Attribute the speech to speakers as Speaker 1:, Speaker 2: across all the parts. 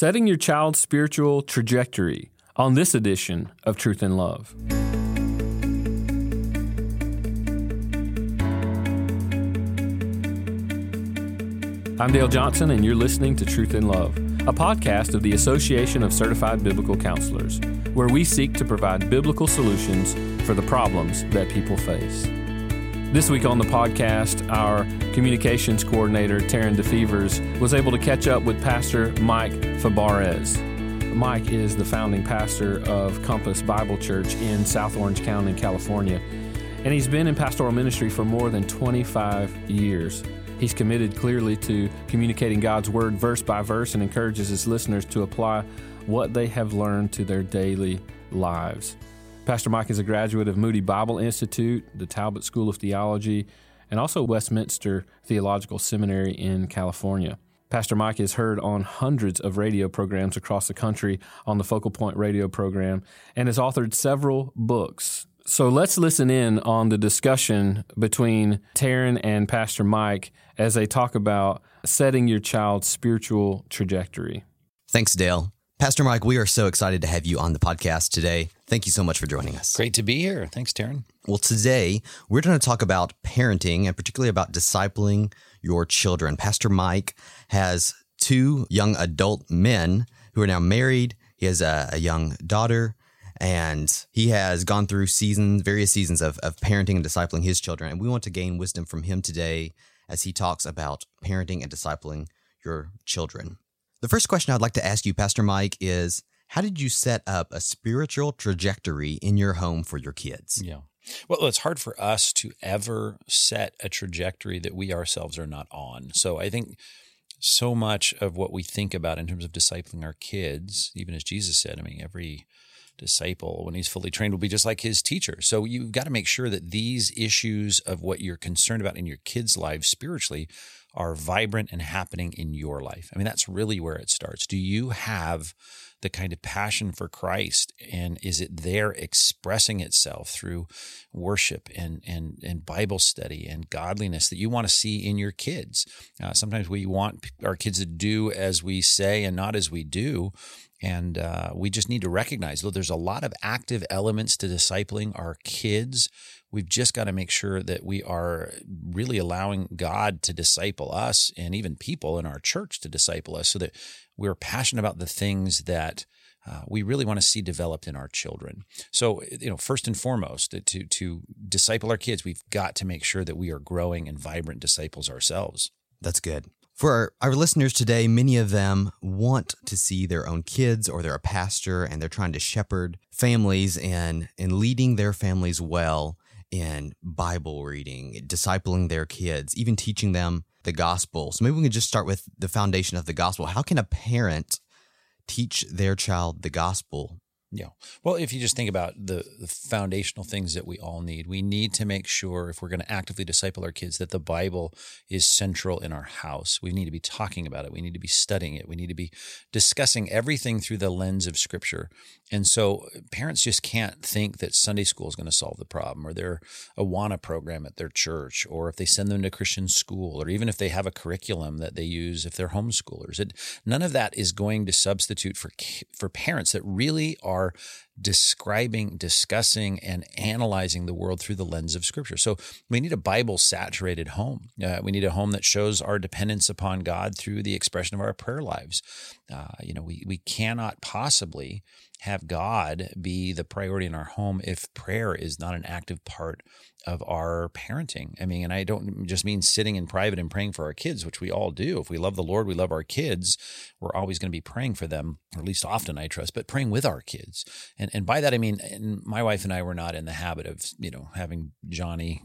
Speaker 1: setting your child's spiritual trajectory on this edition of Truth and Love. I'm Dale Johnson, and you're listening to Truth and Love, a podcast of the Association of Certified Biblical Counselors, where we seek to provide biblical solutions for the problems that people face. This week on the podcast, our communications coordinator, Taryn DeFevers, was able to catch up with Pastor Mike Fabarez. Mike is the founding pastor of Compass Bible Church in South Orange County, California, and he's been in pastoral ministry for more than 25 years. He's committed clearly to communicating God's word verse by verse and encourages his listeners to apply what they have learned to their daily lives. Pastor Mike is a graduate of Moody Bible Institute, the Talbot School of Theology, and also Westminster Theological Seminary in California. Pastor Mike is heard on hundreds of radio programs across the country on the Focal Point radio program and has authored several books. So let's listen in on the discussion between Taryn and Pastor Mike as they talk about setting your child's spiritual trajectory.
Speaker 2: Thanks, Dale. Pastor Mike, we are so excited to have you on the podcast today. Thank you so much for joining us.
Speaker 3: Great to be here. Thanks, Taryn.
Speaker 2: Well, today we're going to talk about parenting and particularly about discipling your children. Pastor Mike has two young adult men who are now married. He has a, a young daughter and he has gone through seasons, various seasons of, of parenting and discipling his children. And we want to gain wisdom from him today as he talks about parenting and discipling your children. The first question I'd like to ask you, Pastor Mike, is how did you set up a spiritual trajectory in your home for your kids?
Speaker 3: Yeah. Well, it's hard for us to ever set a trajectory that we ourselves are not on. So I think so much of what we think about in terms of discipling our kids, even as Jesus said, I mean, every disciple, when he's fully trained, will be just like his teacher. So you've got to make sure that these issues of what you're concerned about in your kids' lives spiritually are vibrant and happening in your life. I mean, that's really where it starts. Do you have the kind of passion for Christ and is it there expressing itself through worship and and and Bible study and godliness that you want to see in your kids? Uh, sometimes we want our kids to do as we say and not as we do. And uh, we just need to recognize that there's a lot of active elements to discipling our kids We've just got to make sure that we are really allowing God to disciple us and even people in our church to disciple us so that we're passionate about the things that uh, we really want to see developed in our children. So, you know, first and foremost, to to disciple our kids, we've got to make sure that we are growing and vibrant disciples ourselves.
Speaker 2: That's good. For our, listeners today, many of them want to see their own kids or they're a pastor and they're trying to shepherd families and, and leading their families well in Bible reading, discipling their kids, even teaching them the gospel. So maybe we can just start with the foundation of the gospel. How can a parent teach their child the gospel
Speaker 3: yeah. Well, if you just think about the, the, foundational things that we all need, we need to make sure if we're going to actively disciple our kids that the Bible is central in our house. We need to be talking about it. We need to be studying it. We need to be discussing everything through the lens of Scripture. And so parents just can't think that Sunday school is going to solve the problem or their Awana program at their church or if they send them to Christian school or even if they have a curriculum that they use if they're homeschoolers. It, none of that is going to substitute for for parents that really are are describing, discussing, and analyzing the world through the lens of Scripture. So we need a Bible saturated home. Uh, we need a home that shows our dependence upon God through the expression of our prayer lives. Uh, you know, we, we cannot possibly have God be the priority in our home if prayer is not an active part of our parenting. I mean, and I don't just mean sitting in private and praying for our kids, which we all do. If we love the Lord, we love our kids, we're always going to be praying for them, or at least often, I trust, but praying with our kids. And and by that I mean my wife and I were not in the habit of, you know, having Johnny,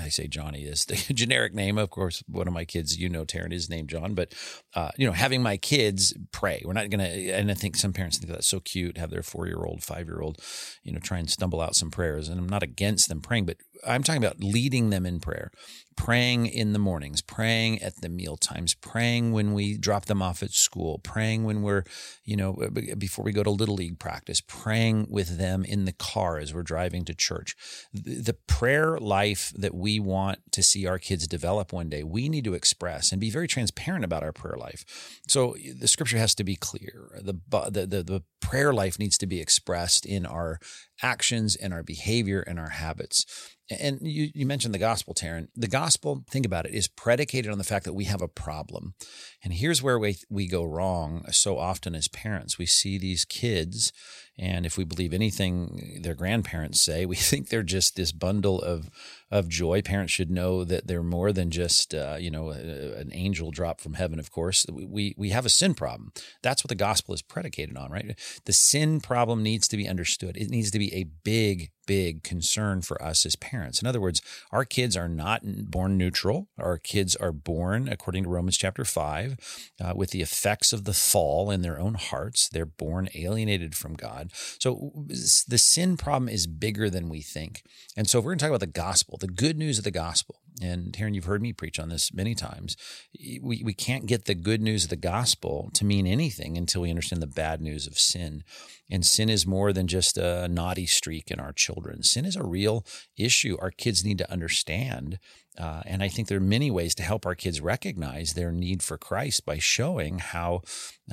Speaker 3: I say Johnny is the generic name. Of course, one of my kids, you know, Taryn is named John, but uh, you know, having my kids pray. We're not gonna and I think some parents think that's so cute, have their four year old, five year old, you know, try and stumble out some prayers. And I'm not against them praying, but I'm talking about leading them in prayer, praying in the mornings, praying at the meal times, praying when we drop them off at school, praying when we're, you know, uh, before we go to little league practice, praying with them in the car as we're driving to church. The prayer life that we want to see our kids develop one day, we need to express and be very transparent about our prayer life. So the scripture has to be clear. The the the, the prayer life needs to be expressed in our actions and our behavior and our habits. And you, you mentioned the gospel, Taryn. The gospel, think about it, is predicated on the fact that we have a problem. And here's where we, we go wrong so often as parents. We see these kids, and if we believe anything their grandparents say, we think they're just this bundle of, of joy. Parents should know that they're more than just, uh, you know, a, an angel dropped from heaven, of course. We, we have a sin problem. That's what the gospel is predicated on, right? The sin problem needs to be understood. It needs to be a big, big concern for us as parents. In other words, our kids are not born neutral. Our kids are born, according to Romans chapter 5, uh, with the effects of the fall in their own hearts. They're born alienated from God. So the sin problem is bigger than we think. And so if we're going to talk about the gospel, the good news of the gospel, and Taryn, you've heard me preach on this many times. We, we can't get the good news of the gospel to mean anything until we understand the bad news of sin. And sin is more than just a naughty streak in our children. Sin is a real issue our kids need to understand. Uh, and I think there are many ways to help our kids recognize their need for Christ by showing how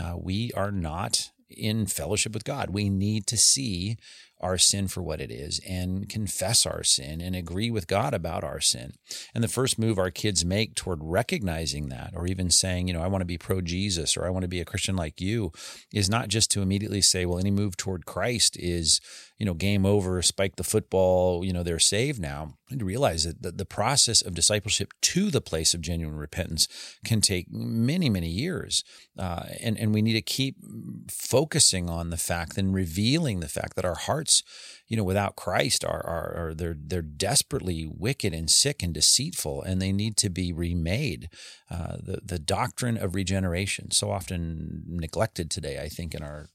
Speaker 3: uh, we are not in fellowship with God. We need to see our sin for what it is and confess our sin and agree with God about our sin. And the first move our kids make toward recognizing that, or even saying, you know, I want to be pro Jesus or I want to be a Christian like you, is not just to immediately say, well, any move toward Christ is, you know, game over, spike the football, you know, they're saved now. And realize that the, the process of discipleship to the place of genuine repentance can take many, many years. Uh, and, and we need to keep focusing on the fact and revealing the fact that our hearts you know, without Christ are, are, are they're, they're desperately wicked and sick and deceitful, and they need to be remade. Uh, the, the doctrine of regeneration, so often neglected today, I think, in our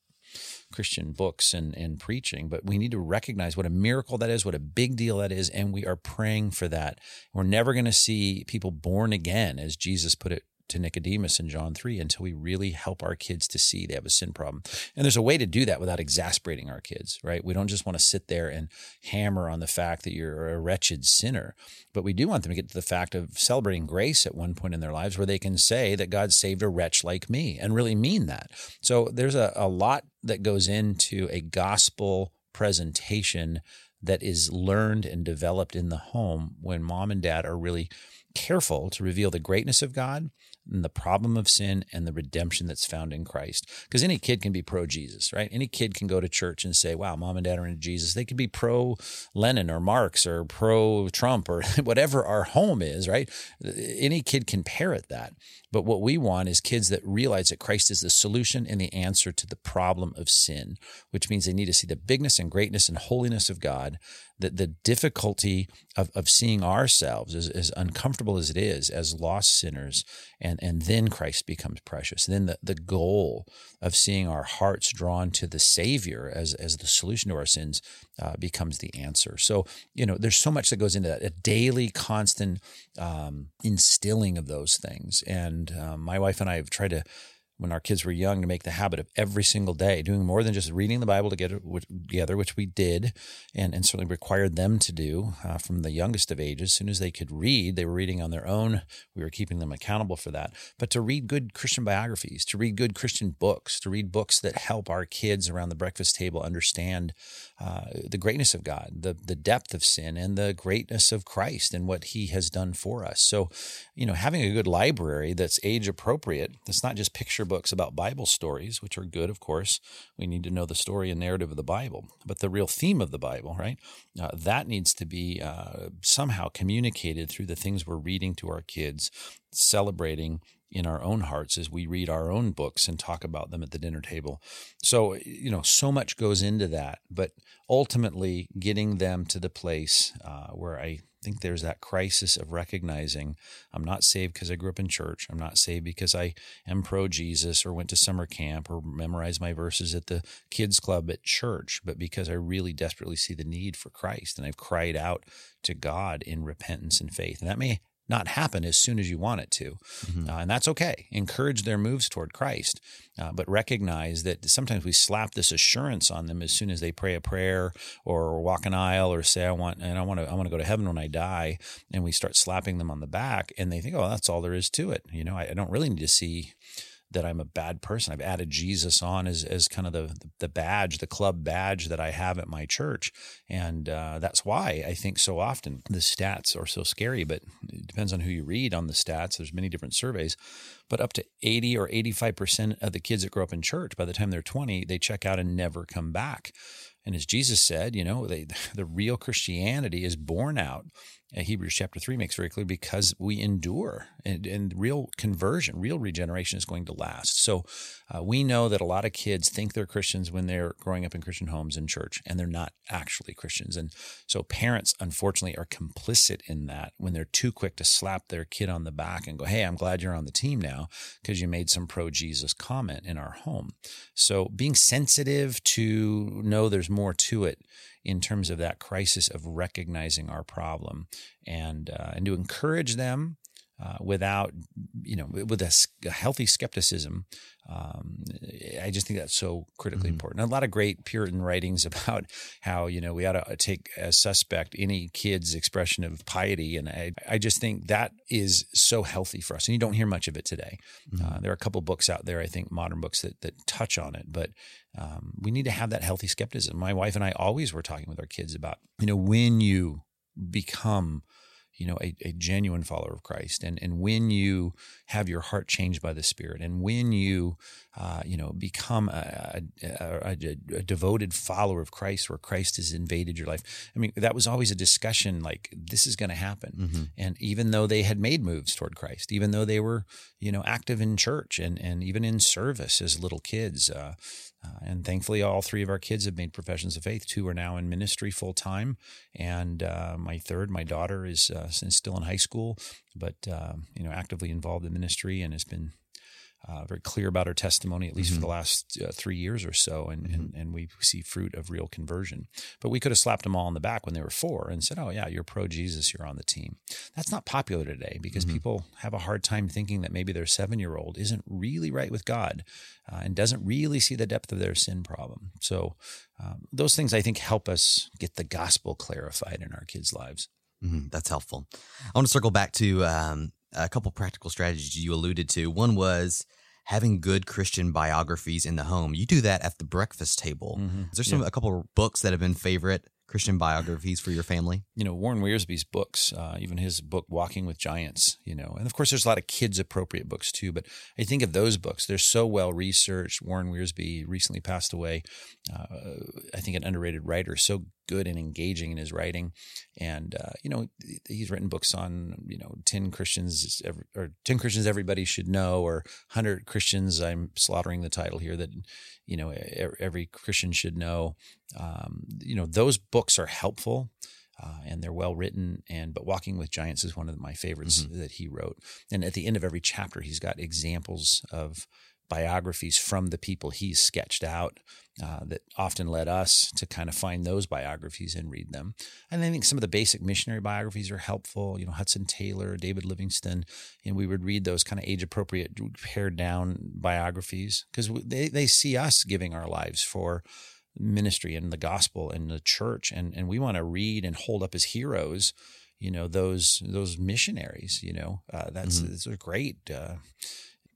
Speaker 3: Christian books and, and preaching, but we need to recognize what a miracle that is, what a big deal that is, and we are praying for that. We're never going to see people born again, as Jesus put it to Nicodemus in John 3 until we really help our kids to see they have a sin problem. And there's a way to do that without exasperating our kids, right? We don't just want to sit there and hammer on the fact that you're a wretched sinner, but we do want them to get to the fact of celebrating grace at one point in their lives where they can say that God saved a wretch like me and really mean that. So there's a, a lot that goes into a gospel presentation that is learned and developed in the home when mom and dad are really careful to reveal the greatness of God and the problem of sin and the redemption that's found in Christ. Because any kid can be pro Jesus, right? Any kid can go to church and say, wow, mom and dad are into Jesus. They could be pro Lenin or Marx or pro Trump or whatever our home is, right? Any kid can parrot that. But what we want is kids that realize that Christ is the solution and the answer to the problem of sin, which means they need to see the bigness and greatness and holiness of God the, the difficulty of, of seeing ourselves as, as uncomfortable as it is as lost sinners and, and then Christ becomes precious. And then the, the goal of seeing our hearts drawn to the Savior as, as the solution to our sins uh, becomes the answer. So, you know, there's so much that goes into that, a daily, constant um, instilling of those things. And um, my wife and I have tried to when our kids were young to make the habit of every single day doing more than just reading the Bible together, together which we did and, and certainly required them to do uh, from the youngest of ages. As soon as they could read, they were reading on their own. We were keeping them accountable for that. But to read good Christian biographies, to read good Christian books, to read books that help our kids around the breakfast table understand uh, the greatness of God, the, the depth of sin, and the greatness of Christ and what he has done for us. So, you know, having a good library that's age appropriate, that's not just picture books about Bible stories, which are good, of course. We need to know the story and narrative of the Bible, but the real theme of the Bible, right? Uh, that needs to be uh, somehow communicated through the things we're reading to our kids, celebrating in our own hearts as we read our own books and talk about them at the dinner table. So, you know, so much goes into that, but ultimately getting them to the place uh, where I think there's that crisis of recognizing I'm not saved because I grew up in church. I'm not saved because I am pro Jesus or went to summer camp or memorized my verses at the kids club at church, but because I really desperately see the need for Christ and I've cried out to God in repentance and faith. And that may not happen as soon as you want it to. Mm-hmm. Uh, and that's okay. Encourage their moves toward Christ, uh, but recognize that sometimes we slap this assurance on them as soon as they pray a prayer or walk an aisle or say, I want, and I want to, I want to go to heaven when I die. And we start slapping them on the back and they think, oh, that's all there is to it. You know, I, I don't really need to see that I'm a bad person. I've added Jesus on as, as kind of the, the badge, the club badge that I have at my church. And uh, that's why I think so often the stats are so scary, but it depends on who you read on the stats. There's many different surveys, but up to 80 or 85% of the kids that grow up in church, by the time they're 20, they check out and never come back. And as Jesus said, you know, they, the real Christianity is born out Hebrews chapter 3 makes very clear because we endure and, and real conversion, real regeneration is going to last. So uh, we know that a lot of kids think they're Christians when they're growing up in Christian homes and church, and they're not actually Christians. And so parents, unfortunately, are complicit in that when they're too quick to slap their kid on the back and go, Hey, I'm glad you're on the team now because you made some pro Jesus comment in our home. So being sensitive to know there's more to it in terms of that crisis of recognizing our problem and uh, and to encourage them uh, without you know with a, a healthy skepticism um, i just think that's so critically mm-hmm. important a lot of great puritan writings about how you know we ought to take as suspect any kid's expression of piety and i, I just think that is so healthy for us and you don't hear much of it today mm-hmm. uh, there are a couple books out there i think modern books that, that touch on it but um, we need to have that healthy skepticism. My wife and I always were talking with our kids about, you know, when you become you know a, a, genuine follower of christ and and when you have your heart changed by the spirit and when you uh, you know become a, a, a, devoted follower of christ where christ has invaded your life i mean that was always a discussion like this is going to happen mm-hmm. and even though they had made moves toward christ even though they were you know active in church and and even in service as little kids uh, uh, and thankfully, all three of our kids have made professions of faith. Two are now in ministry full time, and uh, my third, my daughter, is uh, still in high school, but uh, you know, actively involved in ministry and has been uh, very clear about our testimony, at least mm-hmm. for the last uh, three years or so, and, mm-hmm. and and we see fruit of real conversion. But we could have slapped them all on the back when they were four and said, "Oh yeah, you're pro Jesus, you're on the team." That's not popular today because mm-hmm. people have a hard time thinking that maybe their seven year old isn't really right with God uh, and doesn't really see the depth of their sin problem. So um, those things I think help us get the gospel clarified in our kids' lives.
Speaker 2: Mm-hmm. That's helpful. I want to circle back to um, a couple practical strategies you alluded to. One was having good Christian biographies in the home. You do that at the breakfast table. Mm-hmm. Is there some yeah. a couple books that have been favorite Christian biographies for your family?
Speaker 3: You know, Warren Wiersbe's books, uh, even his book Walking with Giants, you know, and of course there's a lot of kids appropriate books too, but I think of those books, they're so well researched. Warren Wiersbe recently passed away. Uh, I think an underrated writer, so good and engaging in his writing. And, uh, you know, he's written books on, you know, 10 Christians or 10 Christians everybody should know, or 100 Christians, I'm slaughtering the title here that, you know, every Christian should know. Um, you know, those books are helpful. Uh, and they're well written. And but Walking with Giants is one of my favorites mm-hmm. that he wrote. And at the end of every chapter, he's got examples of biographies from the people he's sketched out uh, that often led us to kind of find those biographies and read them. And I think some of the basic missionary biographies are helpful. You know, Hudson Taylor, David Livingstone, and we would read those kind of age appropriate, pared down biographies because they, they see us giving our lives for ministry and the gospel and the church. And, and we want to read and hold up as heroes you know those those missionaries you know uh, that's mm-hmm. that's great uh,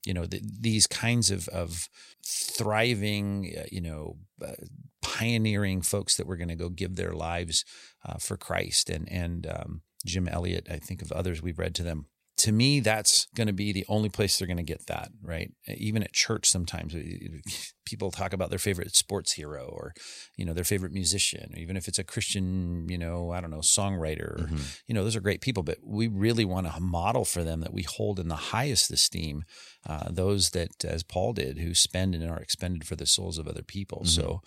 Speaker 3: you know, the, these kinds of, of thriving, uh, you know, uh, pioneering folks that were going to go give their lives uh, for Christ. And, and um, Jim Elliot, I think of others we've read to them to me, that's going to be the only place they're going to get that, right? Even at church, sometimes people talk about their favorite sports hero or, you know, their favorite musician, even if it's a Christian, you know, I don't know, songwriter, mm-hmm. you know, those are great people, but we really want to model for them that we hold in the highest esteem uh, those that, as Paul did, who spend and are expended for the souls of other people. Mm-hmm. So,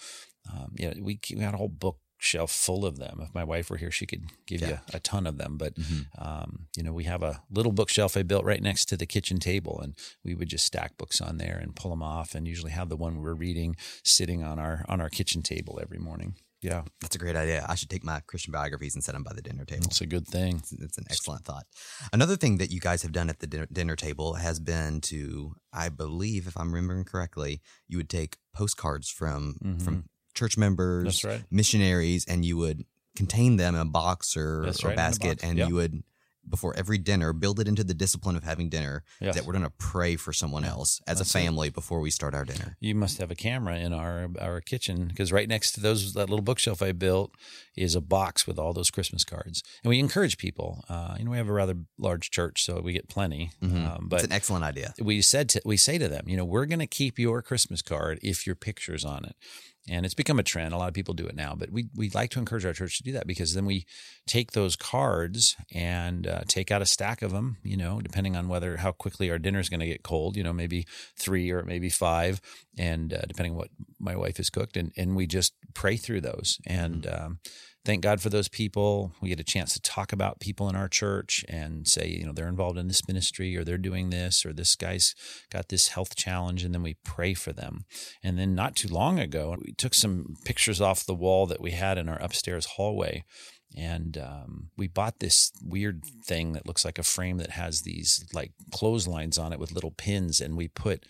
Speaker 3: um, yeah, we, we got a whole book shelf full of them. If my wife were here, she could give yeah. you a ton of them. But mm-hmm. um, you know, we have a little bookshelf I built right next to the kitchen table, and we would just stack books on there and pull them off, and usually have the one we're reading sitting on our on our kitchen table every morning. Yeah,
Speaker 2: that's a great idea. I should take my Christian biographies and set them by the dinner table.
Speaker 3: It's a good thing.
Speaker 2: It's, it's, an excellent thought. Another thing that you guys have done at the dinner, dinner table has been to, I believe, if I'm remembering correctly, you would take postcards from mm-hmm. from church members,
Speaker 3: right.
Speaker 2: missionaries, and you would contain them in a box or, or basket, box. and yep. you would before every dinner build it into the discipline of having dinner yes. that we're going to pray for someone else as That's a family it. before we start our dinner
Speaker 3: you must have a camera in our our kitchen because right next to those that little bookshelf i built is a box with all those christmas cards and we encourage people uh, you know we have a rather large church so we get plenty
Speaker 2: mm-hmm. um, but it's an excellent idea
Speaker 3: we said to, we say to them you know we're going to keep your christmas card if your picture's on it and it's become a trend. A lot of people do it now, but we we like to encourage our church to do that because then we take those cards and uh, take out a stack of them. You know, depending on whether how quickly our dinner is going to get cold. You know, maybe three or maybe five, and uh, depending on what my wife has cooked, and and we just pray through those and. Mm-hmm. Um, thank God for those people. We get a chance to talk about people in our church and say, you know, they're involved in this ministry or they're doing this or this guy's got this health challenge. And then we pray for them. And then not too long ago, we took some pictures off the wall that we had in our upstairs hallway. And um, we bought this weird thing that looks like a frame that has these like clotheslines on it with little pins. And we put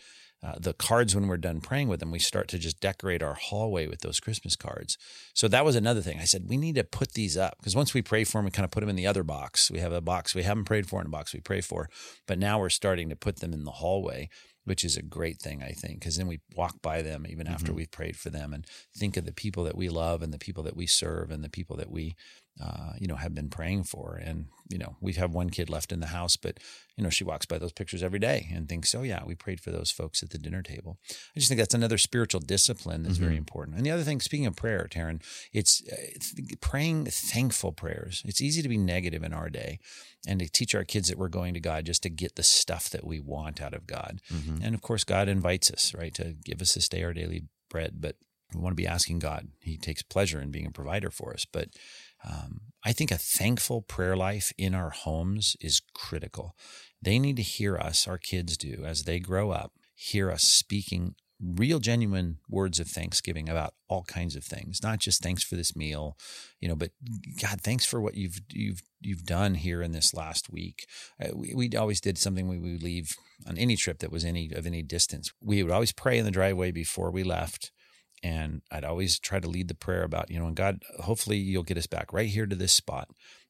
Speaker 3: uh, the cards when we're done praying with them, we start to just decorate our hallway with those Christmas cards. So that was another thing. I said, we need to put these up because once we pray for them, we kind of put them in the other box. We have a box we haven't prayed for and a box we pray for, but now we're starting to put them in the hallway which is a great thing, I think, because then we walk by them even after mm-hmm. we've prayed for them and think of the people that we love and the people that we serve and the people that we uh, you know, have been praying for. And, you know, we have one kid left in the house, but, you know, she walks by those pictures every day and thinks, oh, yeah, we prayed for those folks at the dinner table. I just think that's another spiritual discipline that's mm-hmm. very important. And the other thing, speaking of prayer, Taryn, it's, it's praying thankful prayers. It's easy to be negative in our day and to teach our kids that we're going to God just to get the stuff that we want out of God. Mm-hmm. And of course, God invites us, right, to give us this day our daily bread. But we want to be asking God. He takes pleasure in being a provider for us. But um, I think a thankful prayer life in our homes is critical. They need to hear us, our kids do, as they grow up, hear us speaking real genuine words of thanksgiving about all kinds of things not just thanks for this meal you know but god thanks for what you've you've you've done here in this last week uh, we, we always did something we would leave on any trip that was any of any distance we would always pray in the driveway before we left and I'd always try to lead the prayer about, you know, and God, hopefully you'll get us back right here to this spot.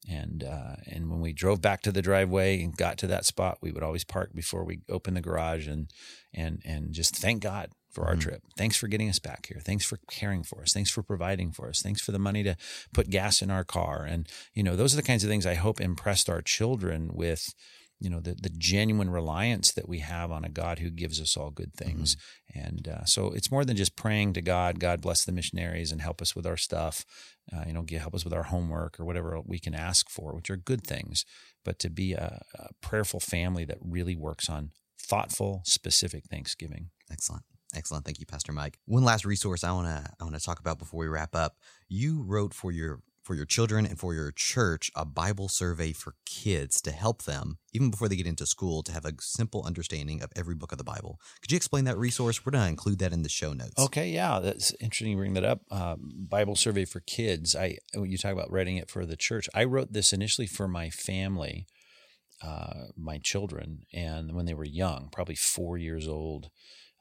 Speaker 3: And uh, and when we drove back to the driveway and got to that spot, we would always park before we open the garage and and and just thank God for our mm-hmm. trip. Thanks for getting us back here. Thanks for caring for us. Thanks for providing for us. Thanks for the money to put gas in our car. And you know, those are the kinds of things I hope impressed our children with you know the the genuine reliance that we have on a God who gives us all good things. Mm-hmm. And uh, so it's more than just praying to God. God bless the missionaries and help us with our stuff. Uh, you know, get, help us with our homework or whatever we can ask for, which are good things. But to be a, a prayerful family that really works on thoughtful, specific Thanksgiving.
Speaker 2: Excellent. Excellent. Thank you, Pastor Mike. One last resource I want to I want to talk about before we wrap up. You wrote for your for your children and for your church a Bible survey for kids to help them, even before they get into school, to have a simple understanding of every book of the Bible. Could you explain that resource? We're going to include that in the show notes.
Speaker 3: Okay, yeah, that's interesting. You bring that up. Um, Bible survey for kids. I when you talk about writing it for the church. I wrote this initially for my family, uh, my children, and when they were young, probably four years old.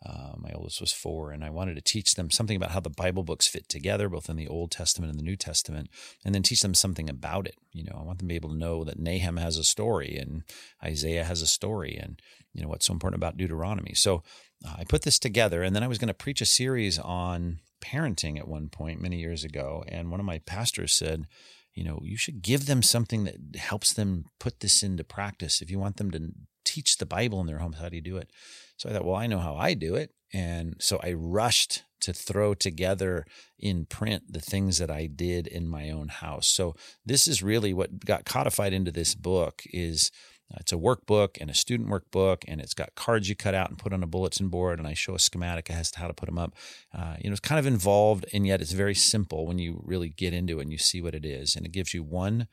Speaker 3: Uh, my oldest was four, and I wanted to teach them something about how the Bible books fit together, both in the Old Testament and the New Testament, and then teach them something about it. You know, I want them to be able to know that Nahum has a story and Isaiah has a story, and you know what's so important about Deuteronomy. So uh, I put this together, and then I was going to preach a series on parenting at one point many years ago, and one of my pastors said, you know, you should give them something that helps them put this into practice. If you want them to teach the Bible in their homes, how do you do it? So I thought, well, I know how I do it. And so I rushed to throw together in print the things that I did in my own house. So this is really what got codified into this book is uh, it's a workbook and a student workbook, and it's got cards you cut out and put on a bulletin board. And I show a schematic as to how to put them up. Uh, you know, it's kind of involved, and yet it's very simple when you really get into it and you see what it is. And it gives you one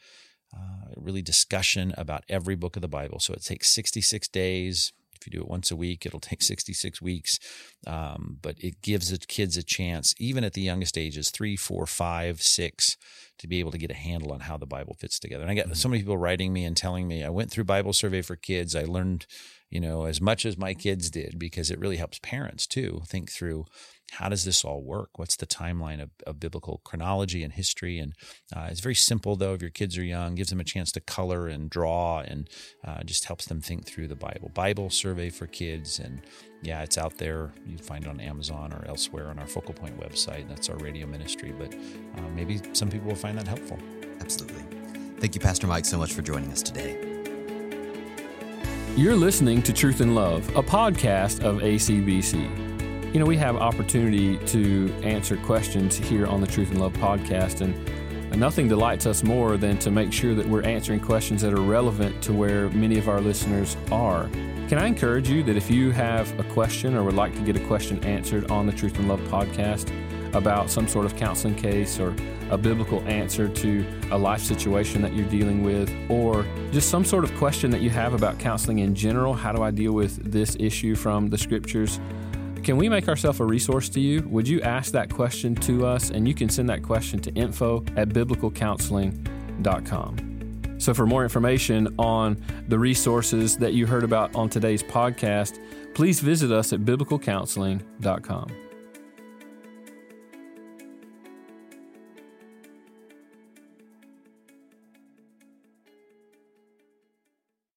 Speaker 3: uh, really discussion about every book of the Bible. So it takes 66 days, if you do it once a week, it'll take 66 weeks. Um, but it gives the kids a chance, even at the youngest ages, three, four, five, six, to be able to get a handle on how the Bible fits together. And I get mm-hmm. so many people writing me and telling me, I went through Bible Survey for Kids. I learned, you know, as much as my kids did because it really helps parents too think through how does this all work? What's the timeline of, of biblical chronology and history? And uh, it's very simple, though, if your kids are young, gives them a chance to color and draw and uh, just helps them think through the Bible. Bible survey for kids. And yeah, it's out there. You find it on Amazon or elsewhere on our Focal Point website. That's our radio ministry. But uh, maybe some people will find that helpful.
Speaker 2: Absolutely. Thank you, Pastor Mike, so much for joining us today.
Speaker 1: You're listening to Truth and Love, a podcast of ACBC. You know, we have opportunity to answer questions here on the Truth and Love podcast, and nothing delights us more than to make sure that we're answering questions that are relevant to where many of our listeners are. Can I encourage you that if you have a question or would like to get a question answered on the Truth and Love podcast about some sort of counseling case or a biblical answer to a life situation that you're dealing with, or just some sort of question that you have about counseling in general, how do I deal with this issue from the scriptures? Can we make ourselves a resource to you? Would you ask that question to us? And you can send that question to info at biblicalcounseling.com. So, for more information on the resources that you heard about on today's podcast, please visit us at biblicalcounseling.com.